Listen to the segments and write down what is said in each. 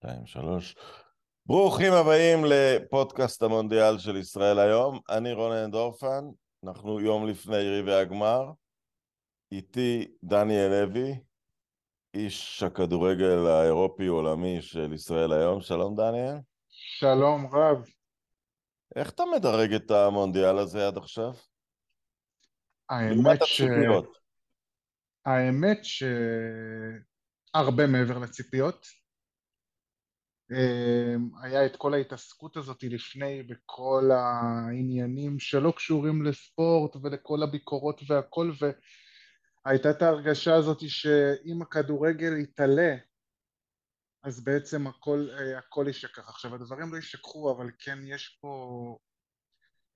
שתיים, שלוש. ברוכים הבאים לפודקאסט המונדיאל של ישראל היום. אני רונן דורפן, אנחנו יום לפני רבעי הגמר. איתי דניאל לוי, איש הכדורגל האירופי-עולמי של ישראל היום. שלום דניאל. שלום רב. איך אתה מדרג את המונדיאל הזה עד עכשיו? האמת ש... האמת שהרבה מעבר לציפיות. אמ, היה את כל ההתעסקות הזאת לפני בכל העניינים שלא קשורים לספורט ולכל הביקורות והכל והייתה את ההרגשה הזאת שאם הכדורגל יתעלה אז בעצם הכל, אה, הכל יישכח. עכשיו הדברים לא יישכחו אבל כן יש פה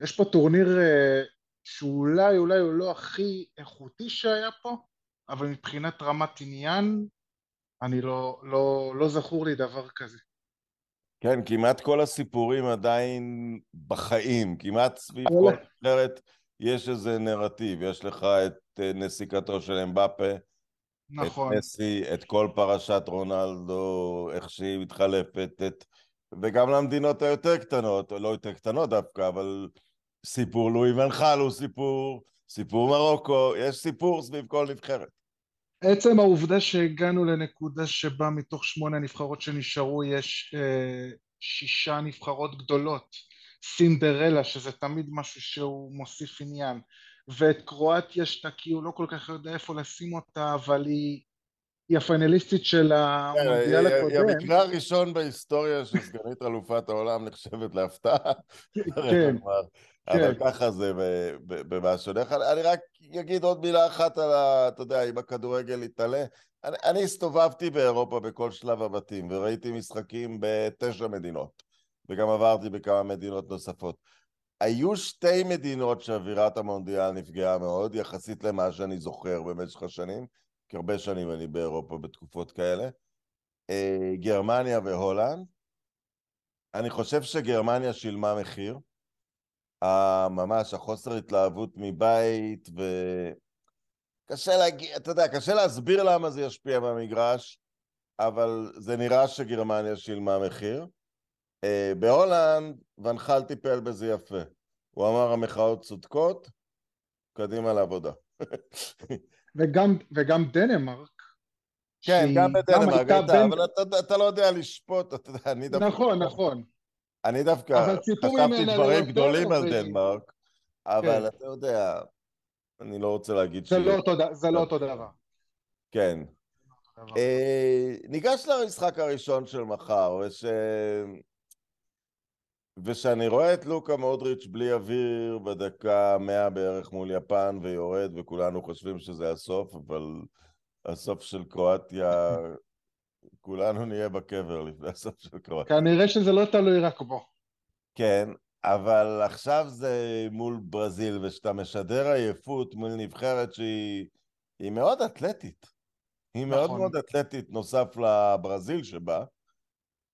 יש פה טורניר אה, שאולי אולי הוא לא הכי איכותי שהיה פה אבל מבחינת רמת עניין אני לא, לא, לא זכור לי דבר כזה. כן, כמעט כל הסיפורים עדיין בחיים, כמעט סביב כל אחרת יש איזה נרטיב, יש לך את אה, נסיקתו של אמבפה, נכון. את נסי, את כל פרשת רונלדו, איך שהיא מתחלפת, את... וגם למדינות היותר קטנות, לא יותר קטנות דווקא, אבל סיפור לואי ונחל הוא סיפור, סיפור מרוקו, יש סיפור סביב כל נבחרת. עצם העובדה שהגענו לנקודה שבה מתוך שמונה הנבחרות שנשארו יש אה, שישה נבחרות גדולות, סינדרלה שזה תמיד משהו שהוא מוסיף עניין ואת קרואטיה שאתה כאילו לא כל כך יודע איפה לשים אותה אבל היא, היא הפנליסטית של המונדיאל הקודם. היא המקרה הראשון בהיסטוריה שסגנית אלופת העולם נחשבת להפתעה. כן. אבל כן. ככה זה במשהו. אני רק אגיד עוד מילה אחת על ה... אתה יודע, אם הכדורגל יתעלה. אני, אני הסתובבתי באירופה בכל שלב הבתים, וראיתי משחקים בתשע מדינות, וגם עברתי בכמה מדינות נוספות. היו שתי מדינות שאווירת המונדיאל נפגעה מאוד, יחסית למה שאני זוכר במשך השנים, כי הרבה שנים אני באירופה בתקופות כאלה. אה, גרמניה והולנד. אני חושב שגרמניה שילמה מחיר. ממש החוסר התלהבות מבית, וקשה להגיד, אתה יודע, קשה להסביר למה זה ישפיע במגרש, אבל זה נראה שגרמניה שילמה מחיר. אה, בהולנד, ונחל טיפל בזה יפה. הוא אמר, המחאות צודקות, קדימה לעבודה. וגם, וגם דנמרק. כן, גם בדנמרק, הייתה, בין... אבל אתה, אתה לא יודע לשפוט, אתה יודע, אני דווקא... נכון, נכון. אני דווקא חשבתי דברים גדולים על דנמרק, אבל כן. אתה יודע, אני לא רוצה להגיד ש... לא זה לא אותו דבר. כן. אה, ניגש למשחק הראשון של מחר, וש... ושאני רואה את לוקה מודריץ' בלי אוויר בדקה מאה בערך מול יפן ויורד, וכולנו חושבים שזה הסוף, אבל הסוף של קרואטיה כולנו נהיה בקבר לפני הסוף של קרואטיה. כנראה שזה לא תלוי רק בו. כן, אבל עכשיו זה מול ברזיל, וכשאתה משדר עייפות מול נבחרת שהיא מאוד אתלטית. היא נכון. מאוד מאוד אתלטית, נוסף לברזיל שבה.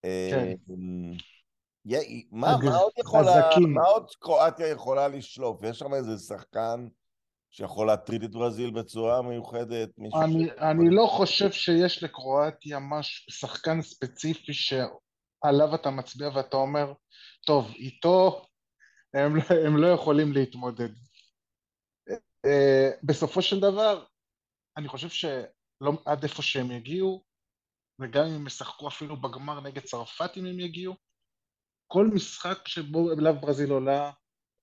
כן. אמ, מה, מה, עוד יכולה, מה עוד קרואטיה יכולה לשלוף? יש שם איזה שחקן שיכול להטריד את ברזיל בצורה מיוחדת? אני, ש... אני לא חושב שיש לקרואטיה מש... שחקן ספציפי שעליו אתה מצביע ואתה אומר, טוב, איתו הם, לא, הם לא יכולים להתמודד. Uh, בסופו של דבר, אני חושב שעד איפה שהם יגיעו, וגם אם הם ישחקו אפילו בגמר נגד צרפת אם הם יגיעו, כל משחק שבו אליו ברזיל עולה,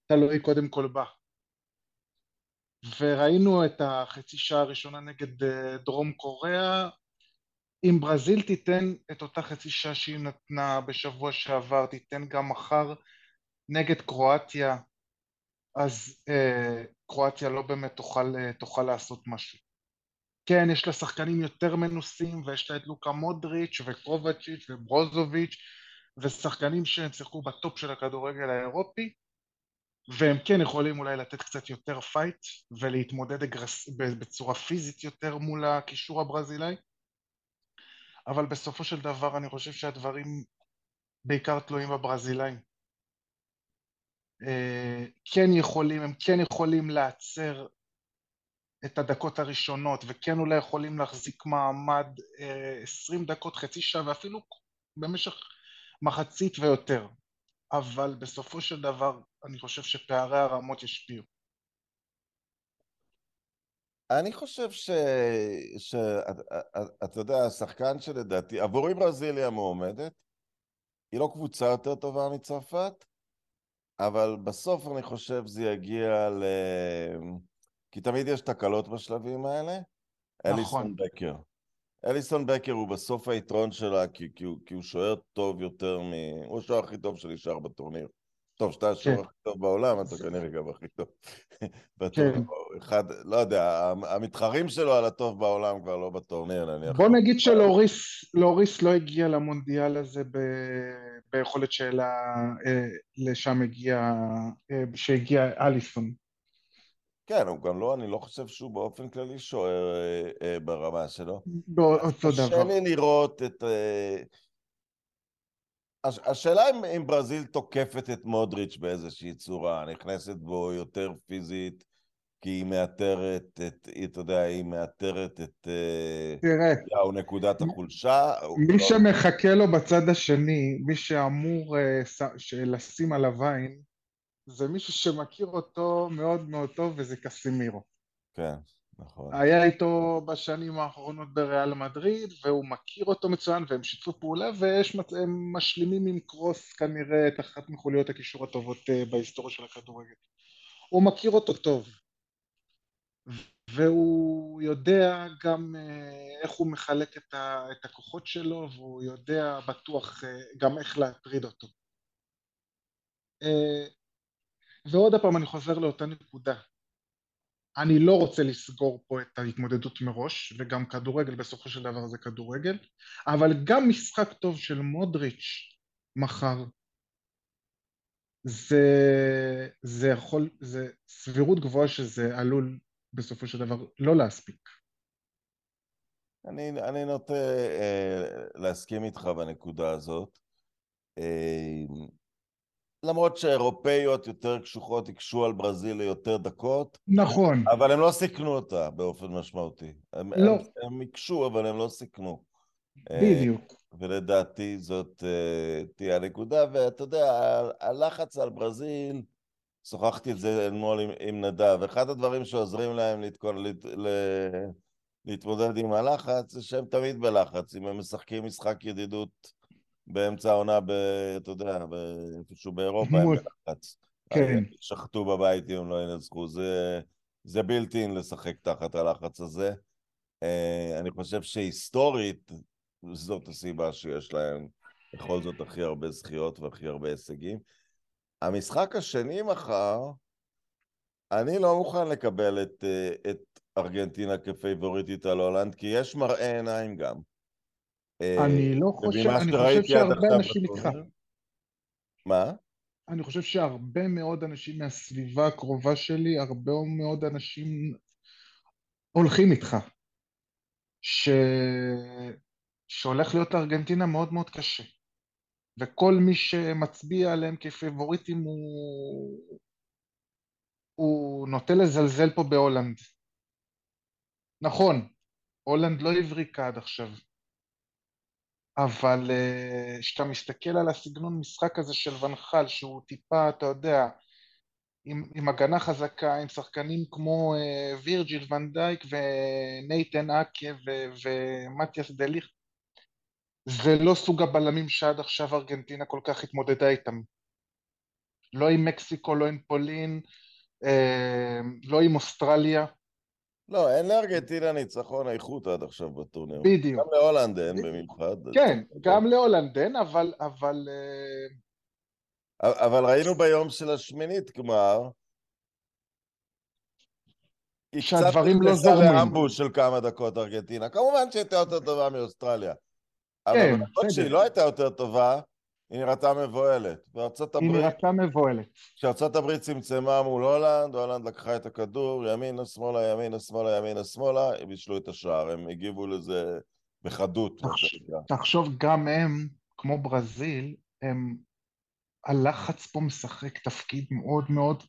תלוי קודם כל בה. וראינו את החצי שעה הראשונה נגד אה, דרום קוריאה, אם ברזיל תיתן את אותה חצי שעה שהיא נתנה בשבוע שעבר, תיתן גם מחר נגד קרואטיה, אז אה, קרואטיה לא באמת תוכל, אה, תוכל לעשות משהו. כן, יש לה שחקנים יותר מנוסים, ויש לה את לוקה מודריץ' וקרובצ'יץ' וברוזוביץ', ושחקנים שהם שיחקו בטופ של הכדורגל האירופי, והם כן יכולים אולי לתת קצת יותר פייט ולהתמודד אגרס... בצורה פיזית יותר מול הקישור הברזילאי, אבל בסופו של דבר אני חושב שהדברים בעיקר תלויים בברזילאים. אה, כן יכולים, הם כן יכולים לעצר את הדקות הראשונות וכן אולי יכולים להחזיק מעמד 20 אה, דקות, חצי שעה ואפילו במשך מחצית ויותר. אבל בסופו של דבר אני חושב שפערי הרמות ישפיעו. אני חושב ש... ש... אתה יודע, השחקן שלדעתי, עבורי ברזיליה מועמדת, היא לא קבוצה יותר טובה מצרפת, אבל בסוף אני חושב זה יגיע ל... כי תמיד יש תקלות בשלבים האלה. נכון. אליסון בקר. אליסון בקר הוא בסוף היתרון שלה, כי, כי, הוא, כי הוא שוער טוב יותר מ... הוא השוער הכי טוב שנשאר בטורניר. טוב, שאתה השוער כן. הכי טוב בעולם, אתה כנראה גם הכי טוב. כן. אחד, לא יודע, המתחרים שלו על הטוב בעולם כבר לא בטורניר, נניח. בוא נגיד שלאוריס לא הגיע למונדיאל הזה ב... ביכולת שלה אה, לשם הגיע, אה, שהגיע אליסון. כן, הוא גם לא, אני לא חושב שהוא באופן כללי שוער אה, אה, ברמה שלו. באותו דבר. קשה לי לראות את... אה, הש, השאלה אם, אם ברזיל תוקפת את מודריץ' באיזושהי צורה, נכנסת בו יותר פיזית, כי היא מאתרת את, אתה יודע, היא מאתרת את... אה, תראה. הוא נקודת החולשה. מי לא... שמחכה לו בצד השני, מי שאמור אה, לשים עליו עין, זה מישהו שמכיר אותו מאוד מאוד טוב, וזה קסימירו. כן, נכון. היה איתו בשנים האחרונות בריאל מדריד, והוא מכיר אותו מצוין, והם שיתפו פעולה, והם משלימים עם קרוס כנראה את אחת מחוליות הקישור הטובות אה, בהיסטוריה של הכדורגל. הוא מכיר אותו טוב. והוא יודע גם אה, איך הוא מחלק את, ה, את הכוחות שלו, והוא יודע בטוח אה, גם איך להטריד אותו. ועוד פעם אני חוזר לאותה נקודה. אני לא רוצה לסגור פה את ההתמודדות מראש, וגם כדורגל בסופו של דבר זה כדורגל, אבל גם משחק טוב של מודריץ' מחר, זה, זה יכול, זה סבירות גבוהה שזה עלול בסופו של דבר לא להספיק. אני, אני נוטה אה, להסכים איתך בנקודה הזאת. אה, למרות שהאירופאיות יותר קשוחות הקשו על ברזיל ליותר דקות. נכון. אבל הם לא סיכנו אותה באופן משמעותי. הם, לא. הם, הם הקשו, אבל הם לא סיכנו. בדיוק. Uh, ולדעתי זאת uh, תהיה הנקודה, ואתה יודע, הלחץ על ברזיל, שוחחתי את זה אתמול עם, עם נדב, אחד הדברים שעוזרים להם להתכון, להת, לה, להתמודד עם הלחץ, זה שהם תמיד בלחץ. אם הם משחקים משחק ידידות באמצע העונה, ב, אתה יודע, איפשהו באירופה, הם בלחץ. כן. שחטו בבית אם לא ינצחו. זה, זה בלתי אין לשחק תחת הלחץ הזה. אה, אני חושב שהיסטורית, זאת הסיבה שיש להם בכל זאת הכי הרבה זכיות והכי הרבה הישגים. המשחק השני מחר, אני לא מוכן לקבל את, אה, את ארגנטינה כפייבוריטית על הולנד, כי יש מראה עיניים גם. אה, אני לא חושב, אני חושב שהרבה אנשים איתך. מה? אני חושב שהרבה מאוד אנשים מהסביבה הקרובה שלי, הרבה מאוד אנשים הולכים איתך. ש... שהולך להיות לארגנטינה מאוד מאוד קשה. וכל מי שמצביע עליהם כפבוריטים הוא... הוא נוטה לזלזל פה בהולנד. נכון, הולנד לא הבריקה עד עכשיו. אבל אה, כשאתה מסתכל על הסגנון משחק הזה של ונחל, שהוא טיפה, אתה יודע, עם, עם הגנה חזקה, עם שחקנים כמו uh, וירג'יל ונדייק ונייתן אקה ומתיאס דליך, זה לא סוג הבלמים שעד עכשיו ארגנטינה כל כך התמודדה איתם. לא עם מקסיקו, לא עם פולין, uh, לא עם אוסטרליה. לא, אין לארגנטינה ניצחון איכות עד עכשיו בטורניר. בדיוק. גם להולנד אין במיוחד. כן, גם להולנד אין, אבל... אבל, אה, אבל ראינו ביום של השמינית גמר, שהדברים לא זורמים. היא קצת לאמבוש של כמה דקות ארגנטינה. כמובן שהייתה יותר טובה מאוסטרליה. כן. אבל למרות שהיא לא הייתה יותר טובה, היא נראתה מבוהלת. בארצות הברית... היא נראתה מבוהלת. כשארצות הברית צמצמה מול הולנד, הולנד לקחה את הכדור, ימינה, שמאלה, ימינה, שמאלה, ימינה, שמאלה, הם בישלו את השער, הם הגיבו לזה בחדות. תחשוב, תחשוב גם הם, כמו ברזיל, הם... הלחץ פה משחק תפקיד מאוד מאוד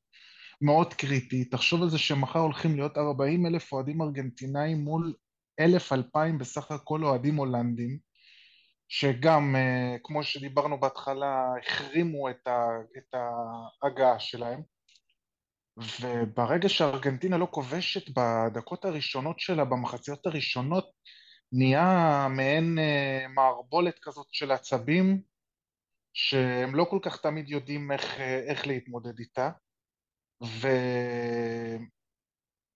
מאוד קריטי. תחשוב על זה שמחר הולכים להיות 40 אלף אוהדים ארגנטינאים מול אלף אלפיים בסך הכל אוהדים הולנדים. שגם, אה, כמו שדיברנו בהתחלה, החרימו את, ה, את ההגעה שלהם. וברגע שארגנטינה לא כובשת בדקות הראשונות שלה, במחציות הראשונות, נהיה מעין אה, מערבולת כזאת של עצבים, שהם לא כל כך תמיד יודעים איך, אה, איך להתמודד איתה.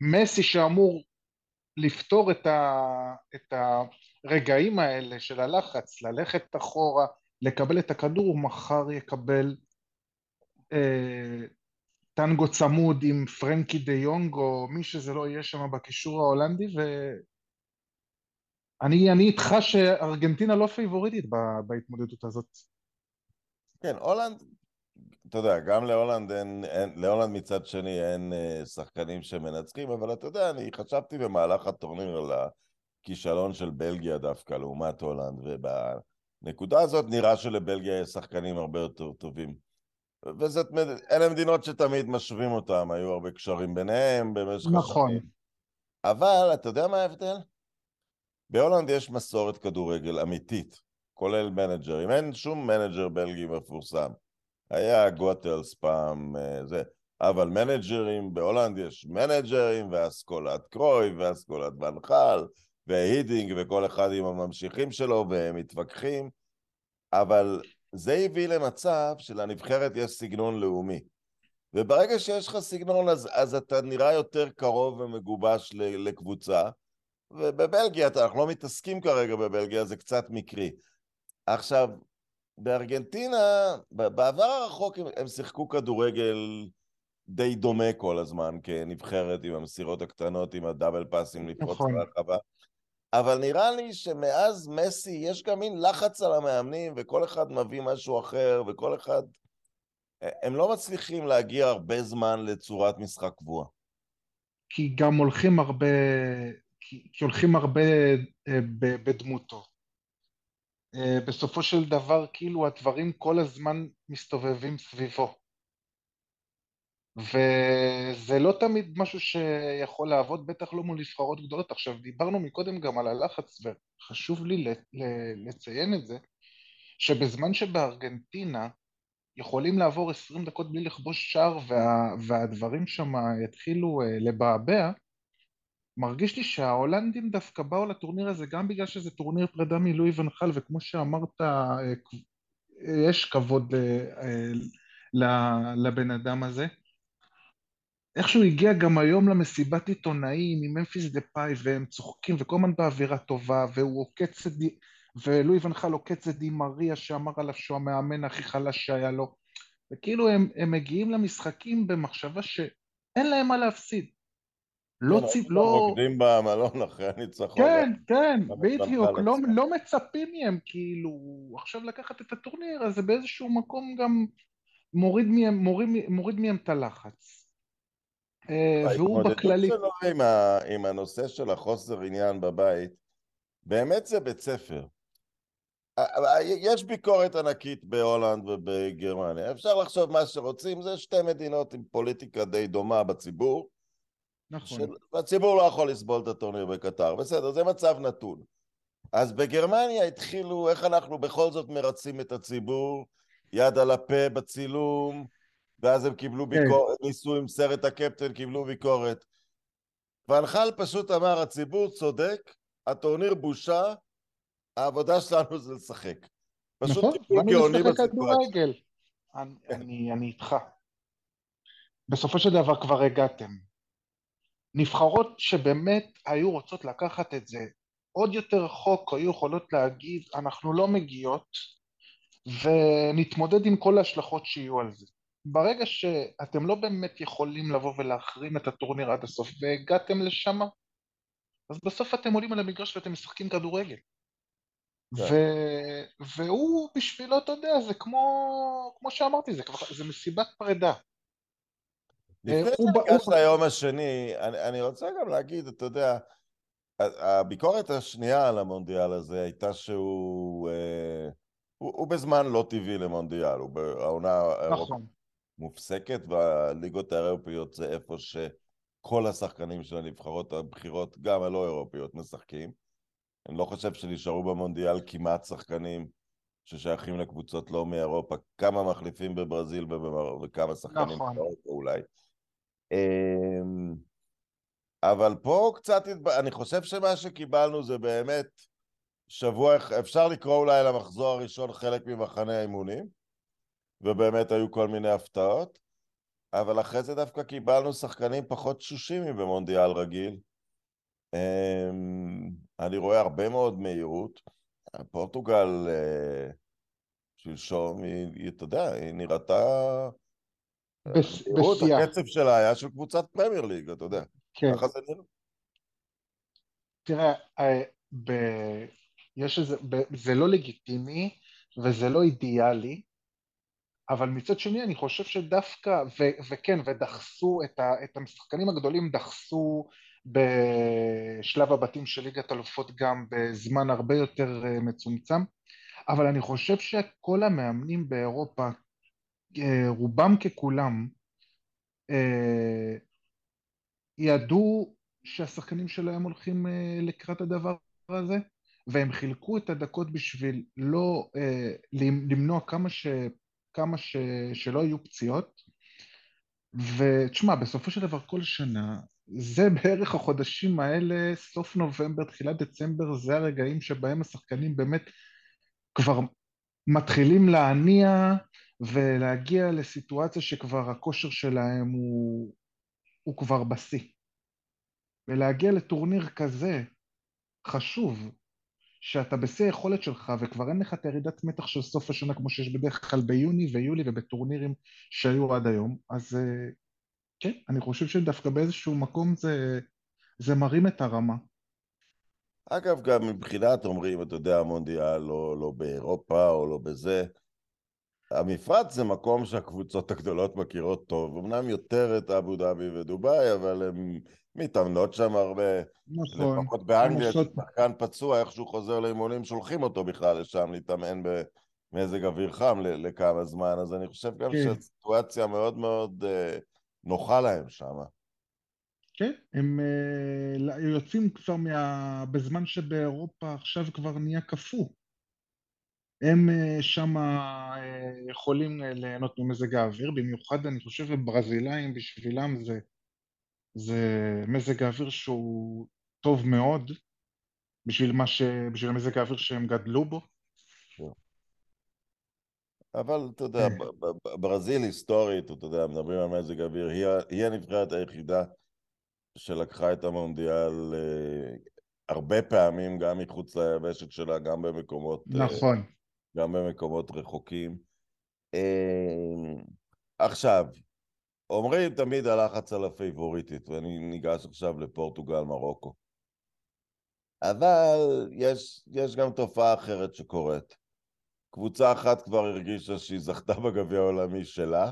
ומסי שאמור לפתור את, ה, את הרגעים האלה של הלחץ, ללכת אחורה, לקבל את הכדור, הוא מחר יקבל אה, טנגו צמוד עם פרנקי דה יונג או מי שזה לא יהיה שם בקישור ההולנדי ואני איתך שארגנטינה לא פייבוריטית בהתמודדות הזאת. כן, הולנד, אתה יודע, גם להולנד אין, אין להולנד מצד שני אין אה, שחקנים שמנצחים, אבל אתה יודע, אני חשבתי במהלך הטורניר על הכישלון של בלגיה דווקא לעומת הולנד, ובנקודה הזאת נראה שלבלגיה יש שחקנים הרבה יותר טובים. וזאת, אלה מדינות שתמיד משווים אותם, היו הרבה קשרים ביניהם במשך נכון. השנים. אבל אתה יודע מה ההבדל? בהולנד יש מסורת כדורגל אמיתית, כולל מנג'רים. אין שום מנג'ר בלגי מפורסם. היה גוטאלס פעם, אה, זה. אבל מנג'רים, בהולנד יש מנג'רים, ואסכולת קרויף, ואסכולת ואן חאל, והידינק, וכל אחד עם הממשיכים שלו, והם מתווכחים. אבל זה הביא למצב שלנבחרת יש סגנון לאומי. וברגע שיש לך סגנון, אז, אז אתה נראה יותר קרוב ומגובש לקבוצה. ובבלגיה, אנחנו לא מתעסקים כרגע בבלגיה, זה קצת מקרי. עכשיו, בארגנטינה, בעבר הרחוק הם, הם שיחקו כדורגל די דומה כל הזמן, כנבחרת עם המסירות הקטנות, עם הדאבל פאסים לפרוץ נכון. לרחבה. אבל נראה לי שמאז מסי יש גם מין לחץ על המאמנים, וכל אחד מביא משהו אחר, וכל אחד... הם לא מצליחים להגיע הרבה זמן לצורת משחק קבועה. כי גם הולכים הרבה... כי, כי הולכים הרבה אה, בדמותו. אה, בסופו של דבר, כאילו הדברים כל הזמן מסתובבים סביבו. וזה לא תמיד משהו שיכול לעבוד, בטח לא מול נבחרות גדולות. עכשיו, דיברנו מקודם גם על הלחץ, וחשוב לי לציין את זה, שבזמן שבארגנטינה יכולים לעבור 20 דקות בלי לכבוש שער וה, והדברים שם יתחילו אה, לבעבע, מרגיש לי שההולנדים דווקא באו לטורניר הזה גם בגלל שזה טורניר פרידה מלואי ונחל, וכמו שאמרת, אה, יש כבוד אה, לבן אדם הזה. איכשהו הגיע גם היום למסיבת עיתונאים עם ממפיס דה פאי והם צוחקים וכל הזמן באווירה טובה והוא עוקץ את די... ולואי ונחל עוקץ את די מריה שאמר עליו שהוא המאמן הכי חלש שהיה לו וכאילו הם, הם מגיעים למשחקים במחשבה שאין להם מה להפסיד לא כן, ציפ... לא... רוקדים במלון אחרי הניצחון. כן, כן, בדיוק, לא, לא מצפים מהם כאילו עכשיו לקחת את הטורניר, אז זה באיזשהו מקום גם מוריד מהם, מוריד, מוריד מהם את הלחץ. אה, והוא בכללי... ההתמודדות שלו עם, ה... עם הנושא של החוסר עניין בבית, באמת זה בית ספר. יש ביקורת ענקית בהולנד ובגרמניה. אפשר לחשוב מה שרוצים, זה שתי מדינות עם פוליטיקה די דומה בציבור. נכון. הציבור לא יכול לסבול את הטורניר בקטר. בסדר, זה מצב נתון. אז בגרמניה התחילו, איך אנחנו בכל זאת מרצים את הציבור, יד על הפה בצילום, ואז הם קיבלו כן. ביקורת, ניסו עם סרט הקפטן, קיבלו ביקורת. והנחל פשוט אמר, הציבור צודק, הטורניר בושה, העבודה שלנו זה לשחק. פשוט נכון, טיפול גאוני בסיטואציה. אני, אני, אני איתך. בסופו של דבר כבר הגעתם. נבחרות שבאמת היו רוצות לקחת את זה עוד יותר רחוק, היו יכולות להגיד, אנחנו לא מגיעות, ונתמודד עם כל ההשלכות שיהיו על זה. ברגע שאתם לא באמת יכולים לבוא ולהחרים את הטורניר עד הסוף והגעתם לשם, אז בסוף אתם עולים על המגרש ואתם משחקים כדורגל. כן. ו... והוא בשבילו, אתה יודע, זה כמו, כמו שאמרתי, זה, כבר... זה מסיבת פרידה. לפני שניגש ליום השני, אני, אני רוצה גם להגיד, אתה יודע, הביקורת השנייה על המונדיאל הזה הייתה שהוא אה, הוא, הוא בזמן לא טבעי למונדיאל, הוא בעונה... נכון. מופסקת, והליגות האירופיות זה איפה שכל השחקנים של הנבחרות הבכירות, גם הלא אירופיות, משחקים. אני לא חושב שנשארו במונדיאל כמעט שחקנים ששייכים לקבוצות לא מאירופה, כמה מחליפים בברזיל וכמה שחקנים נכון. באירופה אולי. אמ, אבל פה קצת, אני חושב שמה שקיבלנו זה באמת שבוע, אפשר לקרוא אולי למחזור הראשון חלק ממחנה האימונים, ובאמת היו כל מיני הפתעות, אבל אחרי זה דווקא קיבלנו שחקנים פחות תשושים מבמונדיאל רגיל. אמ, אני רואה הרבה מאוד מהירות. פורטוגל אה, שלשום, היא, אתה יודע, היא נראתה... בשיח. הקצב שלה היה של קבוצת פרמייר ליג, אתה יודע. כן. ככה זה נראה. תראה, אה, ב... יש איזה, ב... זה לא לגיטימי וזה לא אידיאלי, אבל מצד שני אני חושב שדווקא, ו... וכן, ודחסו, את, ה... את המשחקנים הגדולים דחסו בשלב הבתים של ליגת אלופות גם בזמן הרבה יותר אה, מצומצם, אבל אני חושב שכל המאמנים באירופה, אה, רובם ככולם, ידעו שהשחקנים שלהם הולכים אה, לקראת הדבר הזה, והם חילקו את הדקות בשביל לא אה, למנוע כמה, ש, כמה ש, שלא יהיו פציעות. ותשמע, בסופו של דבר כל שנה, זה בערך החודשים האלה, סוף נובמבר, תחילת דצמבר, זה הרגעים שבהם השחקנים באמת כבר מתחילים להניע ולהגיע לסיטואציה שכבר הכושר שלהם הוא, הוא כבר בשיא. ולהגיע לטורניר כזה חשוב, שאתה בשיא היכולת שלך וכבר אין לך את הירידת מתח של סוף השנה כמו שיש בדרך כלל ביוני ויולי ובטורנירים שהיו עד היום, אז אה, כן, אני חושב שדווקא באיזשהו מקום זה, זה מרים את הרמה. אגב, גם מבחינת אומרים, אתה יודע, המונדיאל לא, לא באירופה או לא בזה, המפרץ זה מקום שהקבוצות הגדולות מכירות טוב, אמנם יותר את אבו דאבי ודובאי, אבל הן מתאמנות שם הרבה. נכון. לפחות באנגליה, שחקן פצוע, איך שהוא חוזר לאימונים, שולחים אותו בכלל לשם להתאמן במזג אוויר חם לכמה זמן, אז אני חושב גם כן. שהסיטואציה מאוד מאוד uh, נוחה להם שם. כן, הם uh, יוצאים כבר מה... בזמן שבאירופה עכשיו כבר נהיה קפוא. הם אה, שם אה, יכולים אה, ליהנות ממזג האוויר, במיוחד אני חושב שברזילאים בשבילם זה, זה מזג האוויר שהוא טוב מאוד בשביל, ש... בשביל המזג האוויר שהם גדלו בו. אבל אתה יודע, ברזיל היסטורית, אתה יודע, מדברים על מזג האוויר, היא, היא הנבחרת היחידה שלקחה את המונדיאל הרבה פעמים, גם מחוץ ליבשת שלה, גם במקומות... נכון. גם במקומות רחוקים. אמ, עכשיו, אומרים תמיד הלחץ על הפייבוריטית, ואני ניגש עכשיו לפורטוגל מרוקו. אבל יש, יש גם תופעה אחרת שקורית. קבוצה אחת כבר הרגישה שהיא זכתה בגביע העולמי שלה,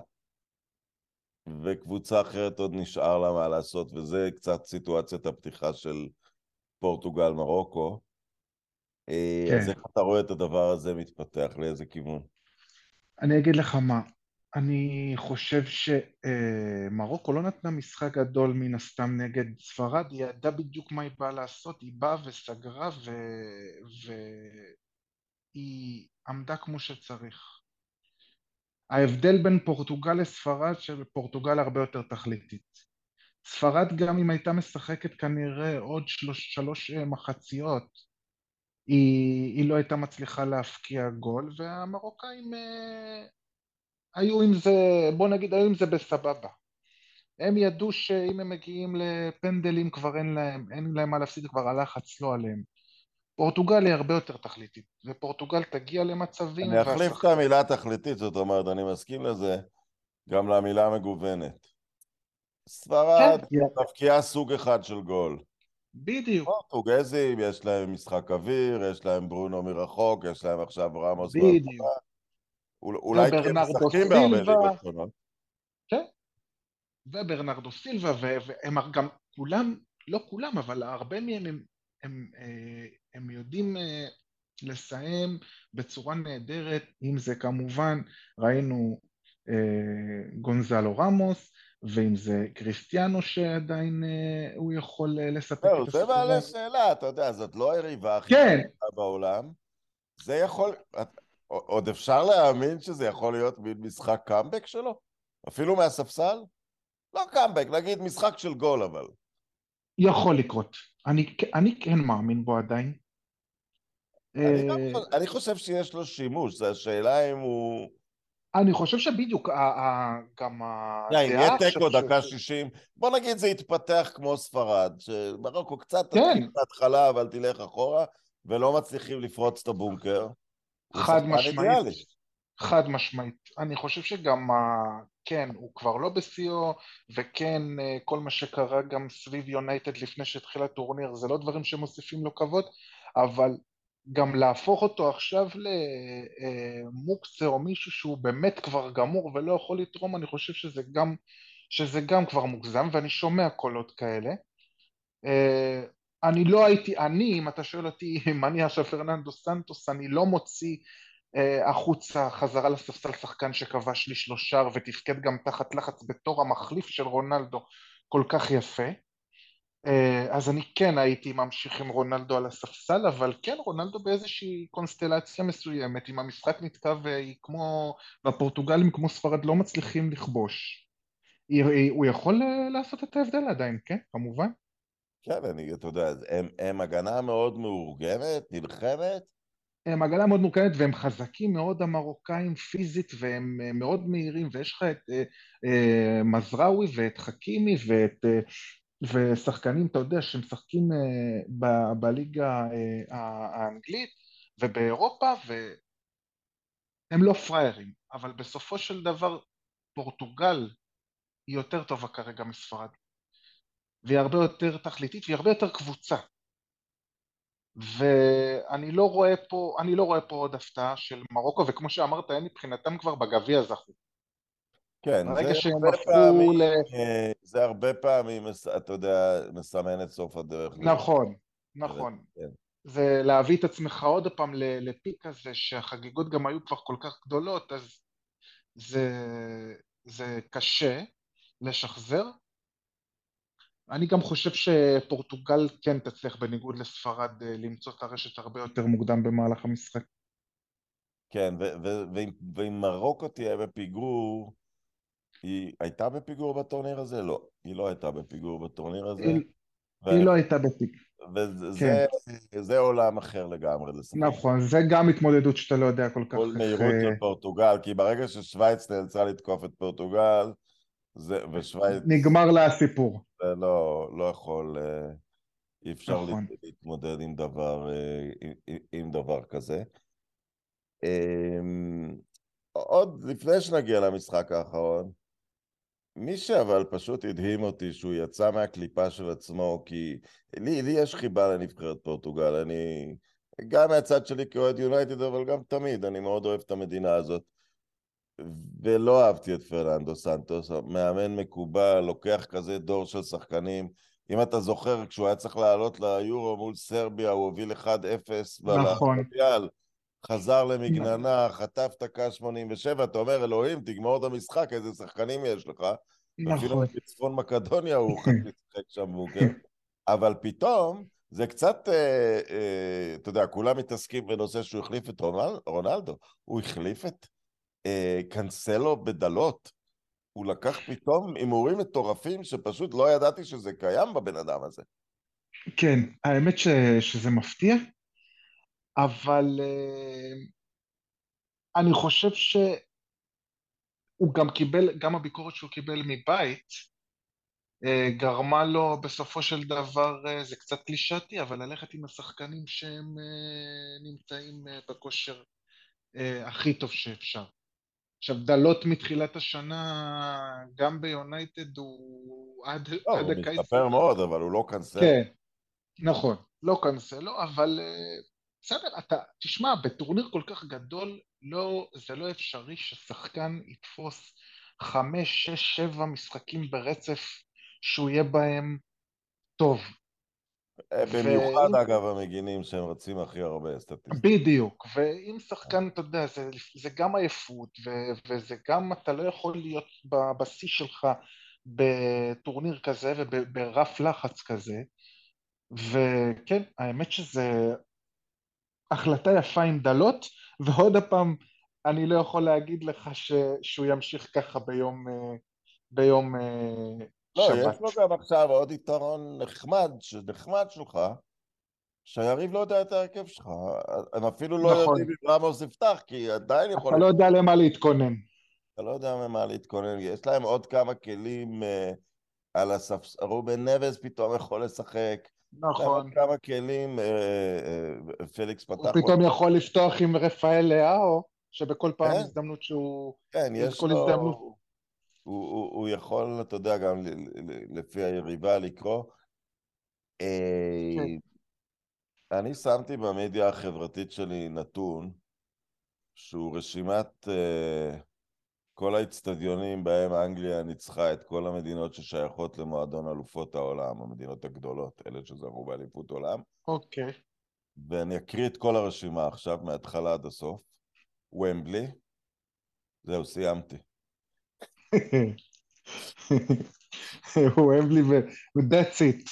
וקבוצה אחרת עוד נשאר לה מה לעשות, וזה קצת סיטואציית הפתיחה של פורטוגל מרוקו. אה, כן. אז איך אתה רואה את הדבר הזה מתפתח? לאיזה כיוון? אני אגיד לך מה, אני חושב שמרוקו לא נתנה משחק גדול מן הסתם נגד ספרד, היא ידעה בדיוק מה היא באה לעשות, היא באה וסגרה ו... והיא עמדה כמו שצריך. ההבדל בין פורטוגל לספרד, שפורטוגל הרבה יותר תכליתית. ספרד גם אם הייתה משחקת כנראה עוד שלוש, שלוש אה, מחציות, היא, היא לא הייתה מצליחה להפקיע גול, והמרוקאים אה, היו עם זה, בוא נגיד, היו עם זה בסבבה. הם ידעו שאם הם מגיעים לפנדלים כבר אין להם, אין להם מה להפסיד, כבר הלחץ לא עליהם. פורטוגל היא הרבה יותר תכליתית, ופורטוגל תגיע למצבים... אני אחליף. את המילה תכליתית, זאת אומרת, אני מסכים לזה, גם למילה מגוונת. ספרד כן, תבקיעה סוג אחד של גול. בדיוק. פורטוגזים, יש להם משחק אוויר, יש להם ברונו מרחוק, יש להם עכשיו רמוס. בדיוק. אולי כי הם משחקים בהרבה ליגות שונות. כן. וברנרדו סילבה, והם גם כולם, לא כולם, אבל הרבה מהם הם, הם, אה, הם יודעים אה, לסיים בצורה נהדרת, אם זה כמובן, ראינו אה, גונזלו רמוס, ואם זה קריסטיאנו שעדיין הוא יכול לספק את זה הסחורה. מעלה שאלה, אתה יודע, זאת לא היריבה הכי כן. בעולם. זה יכול, עוד אפשר להאמין שזה יכול להיות מין משחק קאמבק שלו? אפילו מהספסל? לא קאמבק, נגיד משחק של גול אבל. יכול לקרות. אני, אני כן מאמין בו עדיין. אני, גם אה, חושב- אני חושב שיש לו שימוש, זו השאלה אם הוא... אני חושב שבדיוק, ה- ה- גם יא, אם יהיה תיקו דקה 60, בוא נגיד זה יתפתח כמו ספרד, שמרוקו קצת כן. תתחיל מההתחלה אבל תלך אחורה, ולא מצליחים לפרוץ את הבונקר. חד משמעית. חד משמעית. אני חושב שגם, ה- כן, הוא כבר לא בשיאו, וכן, אה, כל מה שקרה גם סביב יונייטד לפני שהתחיל הטורניר, זה לא דברים שמוסיפים לו כבוד, אבל גם להפוך אותו עכשיו למוקצה או מישהו שהוא באמת כבר גמור ולא יכול לתרום, אני חושב שזה גם, שזה גם כבר מוגזם, ואני שומע קולות כאלה. אני לא הייתי, אני, אם אתה שואל אותי אם אני עכשיו פרננדו סנטוס, אני לא מוציא אה, החוצה חזרה לספסל שחקן שכבש לי שלושה ותפקד גם תחת לחץ בתור המחליף של רונלדו כל כך יפה. אה, אז אני כן הייתי ממשיך עם רונלדו על הספסל, אבל כן רונלדו באיזושהי קונסטלציה מסוימת, אם המשחק נתקע והיא כמו, והפורטוגלים כמו ספרד לא מצליחים לכבוש, הוא יכול אה, לעשות את ההבדל עדיין, כן, כמובן. כן, אני, אתה יודע, הם, הם הגנה מאוד מאורגנת, נלחמת, הם הגנה מאוד מורכבת והם חזקים מאוד המרוקאים פיזית והם אה, מאוד מהירים ויש לך את אה, אה, מזרעוי ואת חכימי ואת אה, ושחקנים אתה יודע שמשחקים אה, בליגה אה, האנגלית ובאירופה והם לא פראיירים. אבל בסופו של דבר פורטוגל היא יותר טובה כרגע מספרד והיא הרבה יותר תכליתית והיא הרבה יותר קבוצה ואני לא רואה פה, אני לא רואה פה עוד הפתעה של מרוקו, וכמו שאמרת, הם מבחינתם כבר בגביע זכו. כן, זה הרבה פעמים, ל... אה, זה הרבה פעמים, אתה יודע, מסמן את סוף הדרך. נכון, נכון. כן. זה להביא את עצמך עוד פעם לפיק הזה, שהחגיגות גם היו כבר כל כך גדולות, אז זה, זה קשה לשחזר. אני גם חושב שפורטוגל כן תצליח בניגוד לספרד אה, למצוא את הרשת הרבה יותר מוקדם במהלך המשחק. כן, ו- ו- ואם- מרוקו תהיה בפיגור, היא הייתה בפיגור בטורניר הזה? לא, היא לא הייתה בפיגור בטורניר הזה. היא, ו- היא לא הייתה בפיק. וזה זה עולם אחר לגמרי לשחק. נכון, זה גם התמודדות שאתה לא יודע כל כך כל. מהירות אה, של פורטוגל, כי ברגע ששווייץ נאלצה לתקוף את פורטוגל, זה, ושווייץ נגמר לה הסיפור. זה לא, לא יכול, אה, אי אפשר נכון. להת- להתמודד עם דבר, אה, עם- עם- עם דבר כזה. אמ, עוד לפני שנגיע למשחק האחרון, מי שאבל פשוט הדהים אותי שהוא יצא מהקליפה של עצמו, כי לי, לי יש חיבה לנבחרת פורטוגל, אני גם מהצד שלי כאוהד יונייטד, אבל גם תמיד, אני מאוד אוהב את המדינה הזאת. ולא אהבתי את פרננדו סנטוס, מאמן מקובל, לוקח כזה דור של שחקנים. אם אתה זוכר, כשהוא היה צריך לעלות ליורו מול סרביה, הוא הוביל 1-0 נכון. במונדיאל, חזר למגננה, חטף את הקה 87, אתה אומר, אלוהים, תגמור את המשחק, איזה שחקנים יש לך. אפילו נכון. בצפון מקדוניה הוא שיחק שם בוקר. אבל פתאום, זה קצת, אה, אה, אתה יודע, כולם מתעסקים בנושא שהוא החליף את רונל, רונלדו. הוא החליף את אה, קנסלו בדלות. הוא לקח פתאום הימורים מטורפים שפשוט לא ידעתי שזה קיים בבן אדם הזה. כן, האמת ש, שזה מפתיע, אבל אה, אני חושב שהוא גם קיבל, גם הביקורת שהוא קיבל מבית, אה, גרמה לו בסופו של דבר, אה, זה קצת קלישאתי, אבל ללכת עם השחקנים שהם אה, נמצאים אה, בכושר אה, הכי טוב שאפשר. עכשיו, דלות מתחילת השנה, גם ביונייטד הוא עד, לא, עד הוא הקיץ... משתפר מאוד, אבל הוא לא קנסל. כן, נכון, לא קנסלו, אבל אה, בסדר, אתה, תשמע, בטורניר כל כך גדול, לא, זה לא אפשרי ששחקן יתפוס חמש, שש, שבע משחקים ברצף שהוא יהיה בהם טוב. במיוחד, אגב, המגינים שהם רצים הכי הרבה סטטיסטית. בדיוק, ואם שחקן, אתה יודע, זה, זה גם עייפות, ו, וזה גם, אתה לא יכול להיות בשיא שלך בטורניר כזה וברף לחץ כזה, וכן, האמת שזה החלטה יפה עם דלות, ועוד הפעם, אני לא יכול להגיד לך ש... שהוא ימשיך ככה ביום, אה, ביום אה, לא, שבת. יש לו גם עכשיו עוד יתרון נחמד, שנחמד שלך, שהיריב לא יודע את ההרכב שלך. הם אפילו לא נכון. יודעים אם רמוס יפתח, כי עדיין יכול... אתה לא יודע למה להתכונן. אתה לא יודע ממה להתכונן. יש להם עוד כמה כלים אה, על הספס... רובן נבז פתאום יכול לשחק. נכון. כמה כלים, אה, אה, פליקס פתח... הוא פתאום יכול לפתוח עם רפאל לאהו, שבכל פעם כן. הזדמנות שהוא... כן, יש לו... הוא, הוא, הוא יכול, אתה יודע, גם לפי היריבה לקרוא. אה, כן. אני שמתי במדיה החברתית שלי נתון שהוא רשימת אה, כל האצטדיונים בהם אנגליה ניצחה את כל המדינות ששייכות למועדון אלופות העולם, המדינות הגדולות, אלה שזכו באליפות עולם, אוקיי. ואני אקריא את כל הרשימה עכשיו, מההתחלה עד הסוף. ומבלי, זהו, סיימתי. הוא אוהב לי ו-that's it.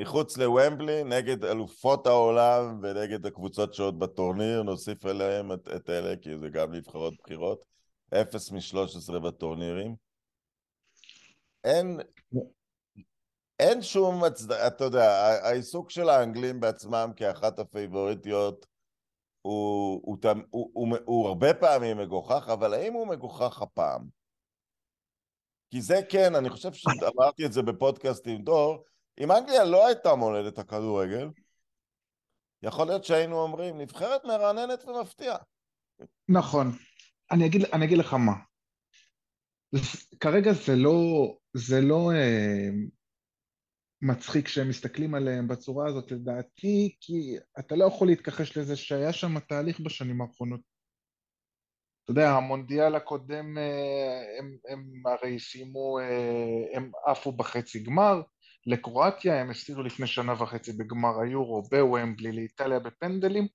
מחוץ לוומבלי, נגד אלופות העולם ונגד הקבוצות שעוד בטורניר, נוסיף אליהם את, את אלה, כי זה גם נבחרות בחירות. אפס מ-13 בטורנירים. אין, אין שום הצדקה, אתה יודע, העיסוק של האנגלים בעצמם כאחת הפייבוריטיות הוא, הוא, הוא, הוא, הוא, הוא הרבה פעמים מגוחך, אבל האם הוא מגוחך הפעם? כי זה כן, אני חושב שאמרתי את זה בפודקאסט עם דור, אם אנגליה לא הייתה מולדת הכדורגל, יכול להיות שהיינו אומרים, נבחרת מרעננת ומפתיעה. נכון. אני אגיד, אני אגיד לך מה. כרגע זה לא, זה לא אה, מצחיק שהם מסתכלים עליהם בצורה הזאת, לדעתי, כי אתה לא יכול להתכחש לזה שהיה שם תהליך בשנים האחרונות. יודע, המונדיאל הקודם, אה, הם, הם הרי סיימו, אה, הם עפו בחצי גמר, לקרואטיה, הם הפסידו לפני שנה וחצי בגמר היורו, בוומבלי, לאיטליה בפנדלים.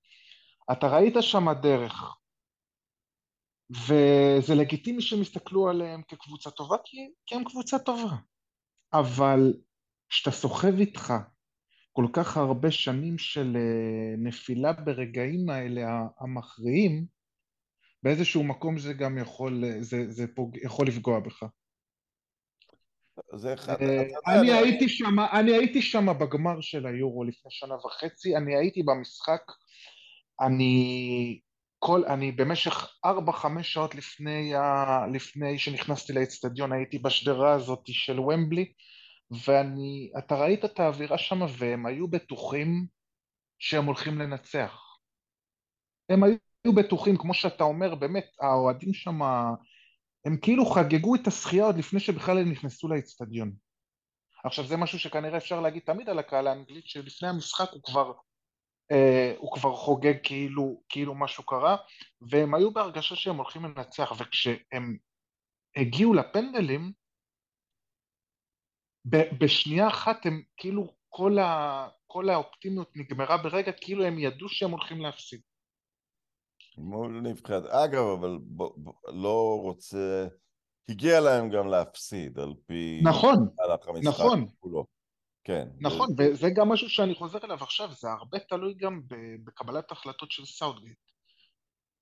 אתה ראית שם דרך, וזה לגיטימי שהם יסתכלו עליהם כקבוצה טובה, כי, כי הם קבוצה טובה. אבל כשאתה סוחב איתך כל כך הרבה שנים של אה, נפילה ברגעים האלה המכריעים, באיזשהו מקום זה גם יכול, זה, זה פוג, יכול לפגוע בך. זה אחד, אה, יודע, אני לא- הייתי שם, אני הייתי שם בגמר של היורו לפני שנה וחצי, אני הייתי במשחק, אני כל, אני במשך ארבע, חמש שעות לפני, ה, לפני שנכנסתי לאצטדיון הייתי בשדרה הזאת של ומבלי, ואני, אתה ראית את האווירה שם והם היו בטוחים שהם הולכים לנצח. הם היו בטוחים, כמו שאתה אומר, באמת, האוהדים שם, הם כאילו חגגו את השחייה עוד לפני שבכלל הם נכנסו לאצטדיון. עכשיו זה משהו שכנראה אפשר להגיד תמיד על הקהל האנגלית, שלפני המשחק הוא כבר, אה, הוא כבר חוגג כאילו, כאילו משהו קרה, והם היו בהרגשה שהם הולכים לנצח, וכשהם הגיעו לפנדלים, ב- בשנייה אחת הם כאילו כל, ה, כל האופטימיות נגמרה ברגע, כאילו הם ידעו שהם הולכים להפסיד. מול נבחרת. אגב, אבל ב, ב, לא רוצה... הגיע להם גם להפסיד, על פי... נכון, נכון. כולו. כן. נכון, זה- וזה גם משהו שאני חוזר אליו עכשיו, זה הרבה תלוי גם בקבלת החלטות של סאוטגייט.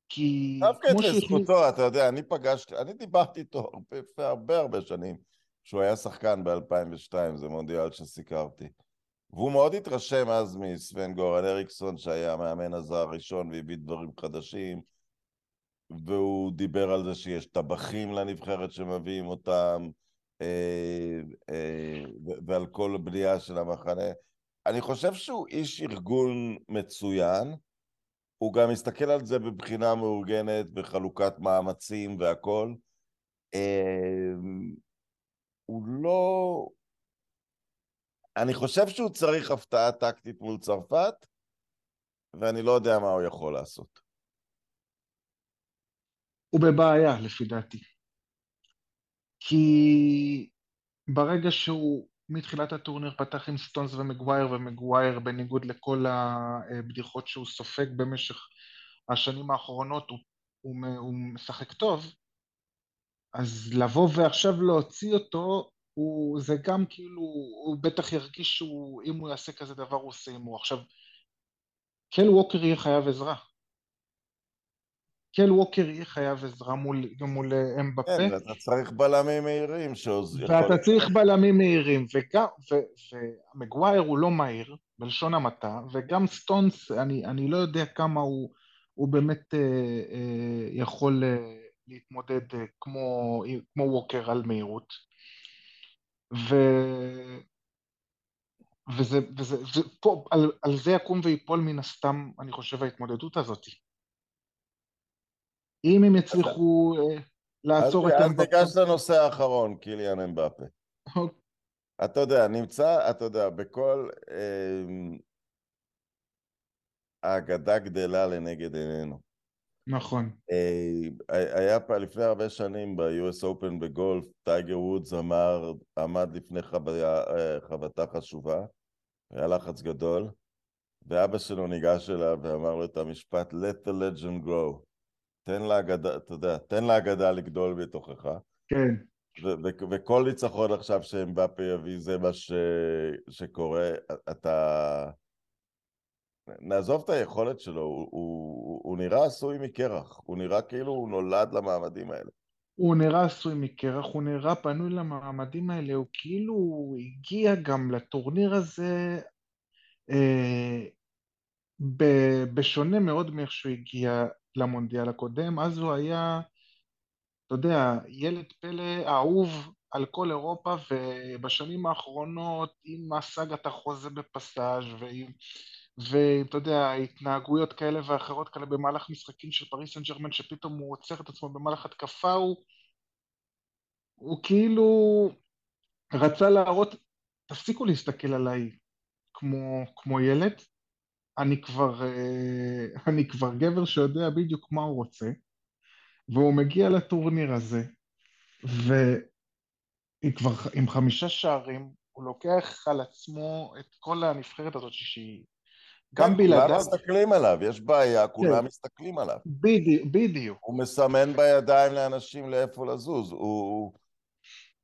כי דווקא את. לזכותו, אתה יודע, אני פגשתי, אני דיברתי איתו הרבה, הרבה הרבה שנים, שהוא היה שחקן ב-2002, זה מונדיאל שסיקרתי. והוא מאוד התרשם אז מסוון גוראן אריקסון, שהיה המאמן הזר הראשון והביא דברים חדשים, והוא דיבר על זה שיש טבחים לנבחרת שמביאים אותם, אה, אה, ועל כל בנייה של המחנה. אני חושב שהוא איש ארגון מצוין, הוא גם מסתכל על זה בבחינה מאורגנת, בחלוקת מאמצים והכול. אה, הוא לא... אני חושב שהוא צריך הפתעה טקטית מול צרפת, ואני לא יודע מה הוא יכול לעשות. הוא בבעיה, לפי דעתי. כי ברגע שהוא מתחילת הטורניר פתח עם סטונס ומגווייר, ומגווייר בניגוד לכל הבדיחות שהוא סופג במשך השנים האחרונות, הוא, הוא, הוא משחק טוב, אז לבוא ועכשיו להוציא אותו, הוא, זה גם כאילו, הוא בטח ירגיש שאם הוא יעשה כזה דבר הוא עושה הימור. עכשיו, קל ווקר יהיה חייב עזרה. קל ווקר יהיה חייב עזרה מול, מול אה, אמבפה. כן, ואתה צריך בלמים מהירים שעוז... ואתה צריך בלמים מהירים, וגם, ומגווייר הוא לא מהיר, בלשון המעטה, וגם סטונס, אני, אני לא יודע כמה הוא, הוא באמת אה, אה, יכול אה, להתמודד אה, כמו, כמו ווקר על מהירות. ו... וזה, וזה, ופה, על, על זה יקום ויפול מן הסתם, אני חושב, ההתמודדות הזאת. אם הם יצליחו uh, לעצור את אמבפה... אז תיגש לנושא האחרון, קיליאן אמבפה. אוקיי. אתה יודע, נמצא, אתה יודע, בכל... אה, האגדה גדלה לנגד עינינו. נכון. אה, היה פה לפני הרבה שנים ב-US Open בגולף, טייגר וודס אמר, עמד לפני חוויה, אה, חוותה חשובה, היה לחץ גדול, ואבא שלו ניגש אליו ואמר לו את המשפט let the legend grow. תן לאגדה, אתה יודע, תן לאגדה לגדול בתוכך. כן. וכל ניצחון עכשיו שאמבפה יביא זה מה ש... שקורה, אתה... נעזוב את היכולת שלו, הוא, הוא, הוא נראה עשוי מקרח, הוא נראה כאילו הוא נולד למעמדים האלה. הוא נראה עשוי מקרח, הוא נראה פנוי למעמדים האלה, הוא כאילו הגיע גם לטורניר הזה אה, בשונה מאוד מאיך שהוא הגיע למונדיאל הקודם, אז הוא היה, אתה יודע, ילד פלא אהוב על כל אירופה, ובשנים האחרונות עם הסאגת החוזה בפסאז' ועם... ואתה יודע, התנהגויות כאלה ואחרות כאלה במהלך משחקים של פריס סן ג'רמן, שפתאום הוא עוצר את עצמו במהלך התקפה, הוא, הוא כאילו רצה להראות, תפסיקו להסתכל עליי כמו, כמו ילד, אני כבר, אה, אני כבר גבר שיודע בדיוק מה הוא רוצה, והוא מגיע לטורניר הזה, וכבר עם חמישה שערים, הוא לוקח על עצמו את כל הנבחרת הזאת שהיא גם כן, בלעדיו. כולם מסתכלים עליו, יש בעיה, כולם כן. מסתכלים עליו. בדיוק, בדיוק. הוא מסמן בידיים לאנשים לאיפה לזוז. הוא...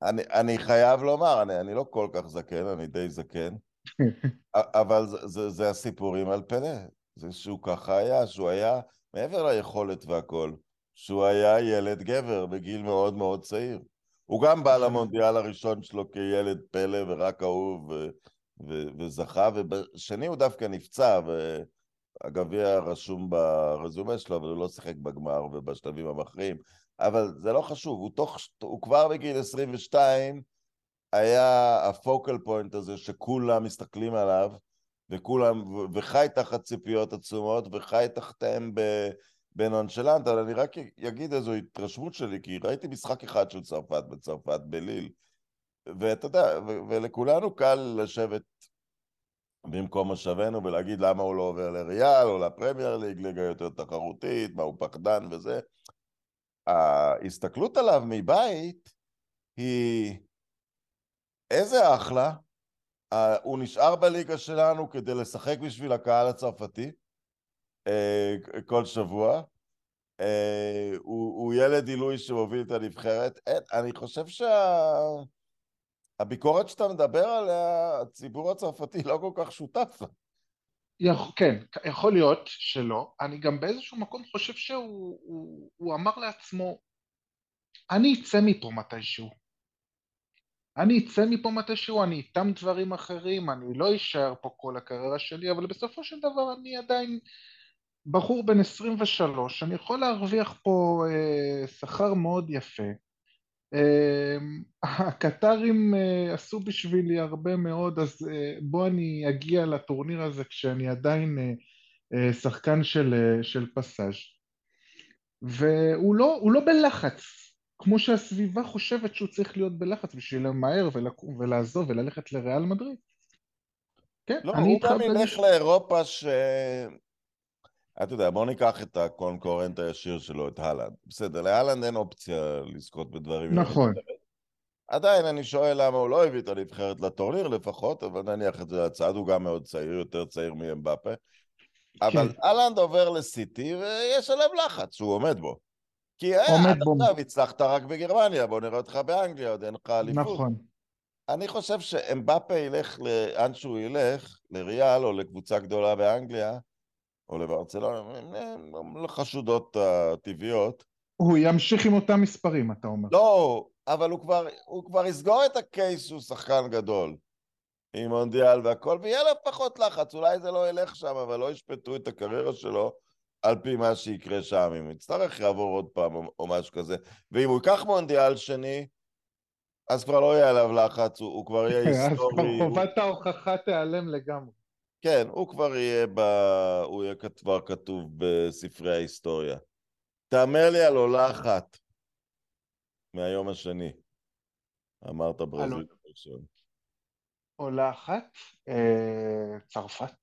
אני, אני חייב לומר, אני, אני לא כל כך זקן, אני די זקן, אבל זה, זה, זה הסיפורים על פלא. זה שהוא ככה היה, שהוא היה, מעבר ליכולת והכול, שהוא היה ילד גבר בגיל מאוד מאוד צעיר. הוא גם בא למונדיאל הראשון שלו כילד פלא ורק אהוב, ו- וזכה, ובשני הוא דווקא נפצע, והגביע רשום ברזומה שלו, אבל הוא לא שיחק בגמר ובשלבים המכריעים. אבל זה לא חשוב, הוא, תוך, הוא כבר בגיל 22 היה הפוקל פוינט הזה שכולם מסתכלים עליו, וכולם, וחי תחת ציפיות עצומות, וחי תחתיהם בנונשלנט, אבל אני רק אגיד איזו התרשמות שלי, כי ראיתי משחק אחד של צרפת בצרפת, בליל, ואתה יודע, ולכולנו קל לשבת במקום מושבנו ולהגיד למה הוא לא עובר לריאל או לפרמייר ליג, ליגה יותר תחרותית, מה הוא פחדן וזה. ההסתכלות עליו מבית היא איזה אחלה, הוא נשאר בליגה שלנו כדי לשחק בשביל הקהל הצרפתי אה, כל שבוע. אה, הוא, הוא ילד עילוי שמוביל את הנבחרת. אני חושב שה... הביקורת שאתה מדבר עליה, הציבור הצרפתי לא כל כך שותף לה. כן, יכול להיות שלא. אני גם באיזשהו מקום חושב שהוא הוא, הוא אמר לעצמו, אני אצא מפה מתישהו. אני אצא מפה מתישהו, אני איתם דברים אחרים, אני לא אשאר פה כל הקריירה שלי, אבל בסופו של דבר אני עדיין בחור בן 23, אני יכול להרוויח פה אה, שכר מאוד יפה. אמ, הקטרים אה, עשו בשבילי הרבה מאוד, אז אה, בוא אני אגיע לטורניר הזה כשאני עדיין אה, שחקן של, של פסאז'. והוא לא, לא בלחץ, כמו שהסביבה חושבת שהוא צריך להיות בלחץ בשביל למהר ולקום ולעזוב וללכת לריאל מדריד. כן, לא, הוא גם ילך לאירופה ש... אתה יודע, בוא ניקח את הקונקורנט הישיר שלו, את הלנד. בסדר, להלנד אין אופציה לזכות בדברים. נכון. עדיין אני שואל למה הוא לא הביא את הנבחרת לטורניר לפחות, אבל נניח את זה לצד, הוא גם מאוד צעיר, יותר צעיר מאמבפה. אבל כן. אהלנד עובר לסיטי ויש עליו לחץ הוא עומד בו. כי עומד עד עכשיו הצלחת רק בגרמניה, בוא נראה אותך באנגליה, עוד אין לך אליפות. נכון. אני חושב שאמבפה ילך לאן שהוא ילך, לריאל או לקבוצה גדולה באנגליה, או לברצלונה, הן חשודות הטבעיות. הוא ימשיך עם אותם מספרים, אתה אומר. לא, אבל הוא כבר, הוא כבר יסגור את הקייס שהוא שחקן גדול. עם מונדיאל והכל, ויהיה לו פחות לחץ, אולי זה לא ילך שם, אבל לא ישפטו את הקריירה שלו על פי מה שיקרה שם, אם הוא יצטרך יעבור עוד פעם או משהו כזה. ואם הוא ייקח מונדיאל שני, אז כבר לא יהיה עליו לחץ, הוא, הוא כבר יהיה היסטורי. אז חובת הוא... ההוכחה תיעלם לגמרי. כן, הוא כבר יהיה, ב... הוא יהיה כבר כתוב בספרי ההיסטוריה. תאמר לי על עולה אחת מהיום השני. אמרת ברזיל ראשון. עולה אחת, אה, צרפת.